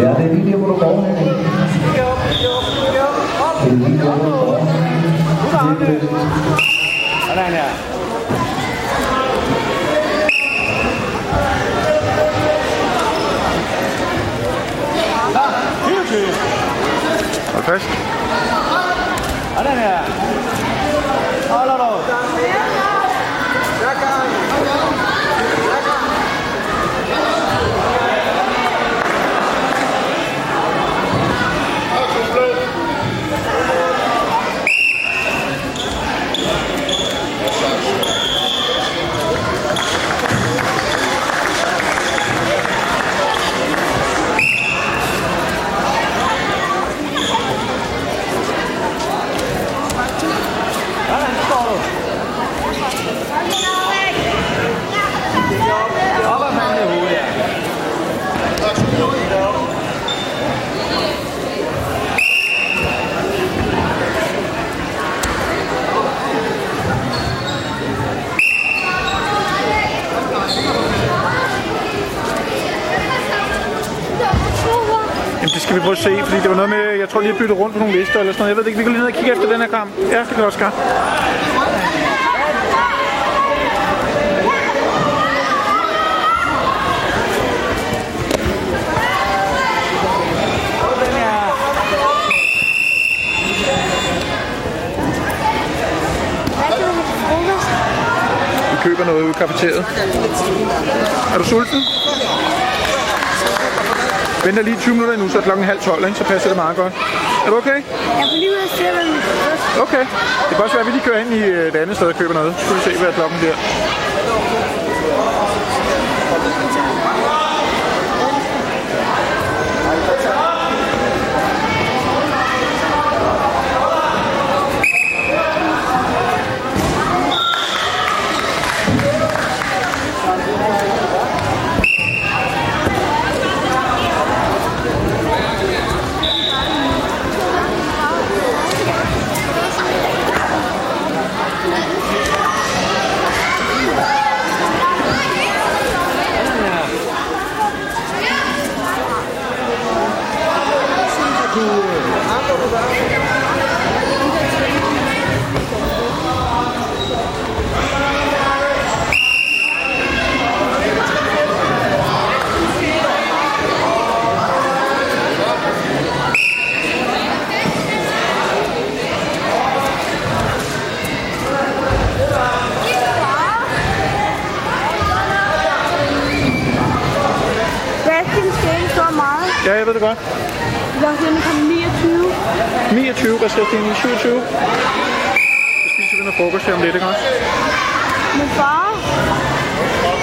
det er lige der, hvor du går hen. Det er lige der, hvor du går. Det er bedst. Sådan her. Hold fast. Sådan her. Holder du. Sådan står du. Op ad manden i hovedet, ja. Jamen, det skal vi prøve at se, fordi det var noget med, jeg tror lige, at bytte rundt på nogle lister eller sådan noget. Jeg ved ikke, vi kan lige ned og kigge efter den her kamp. Ja, det kan vi også gøre. Vi køber noget ude i kafeteriet. Er du sulten? Venter lige 20 minutter endnu, så er klokken halv 12, ikke? så passer det meget godt. Er du okay? Jeg får lige ud af stedet først. Okay. Det kan også være, at vi lige kører ind i øh, det andet sted og køber noget. Så skal vi se, hvad klokken bliver. Ja, jeg ved det godt. Jeg har hjemme kom 29. 29, hvad skal jeg stille? 27? Så spiser vi noget frokost her om lidt, ikke også? Men far,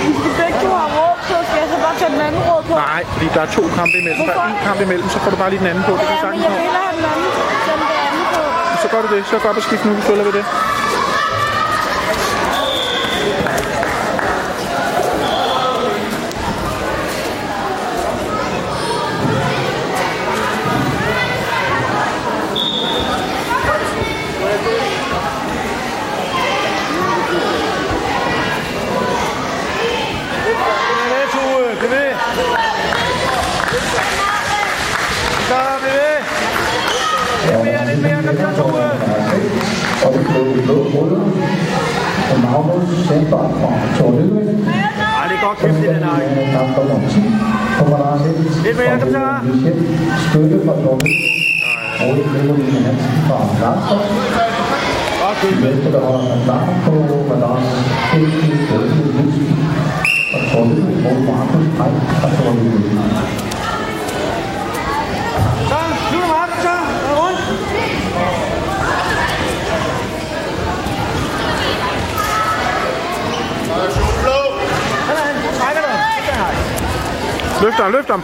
vi skal begge to have råd på. Skal jeg så bare tage den anden råd på? Nej, fordi der er to kampe imellem. Der er en kamp imellem, så får du bare lige den anden på. Det kan Ja, men jeg vil hellere have den anden, den anden på. Så gør du det. Så går op og skift nu, vi følger ved det. Bliv ved, Tue. Bliv ved. Så, bliv ved. Lidt mere, lidt mere. Kom så, Tue. Og vi går de blå ruller. Og Magnus Sandberg fra Thor Lydvig. Ej, det er godt kæft, det der nej. Kamp nummer 10. Kommer der hen. Lidt mere, kom så. Michel Skytte fra Thor Lydvig. Og Nicoline Hansen fra Gladskov. Godt, Tue. Venstre, der holder man klar på Madame Helge Rødvig Lyst. Og Thor Lydvig mod Markus Pej fra Thor Lydvig. Så, nu er det meget, kom så. Er du rundt? Sådan, trækker du. Sådan her. Løft ham, løft ham.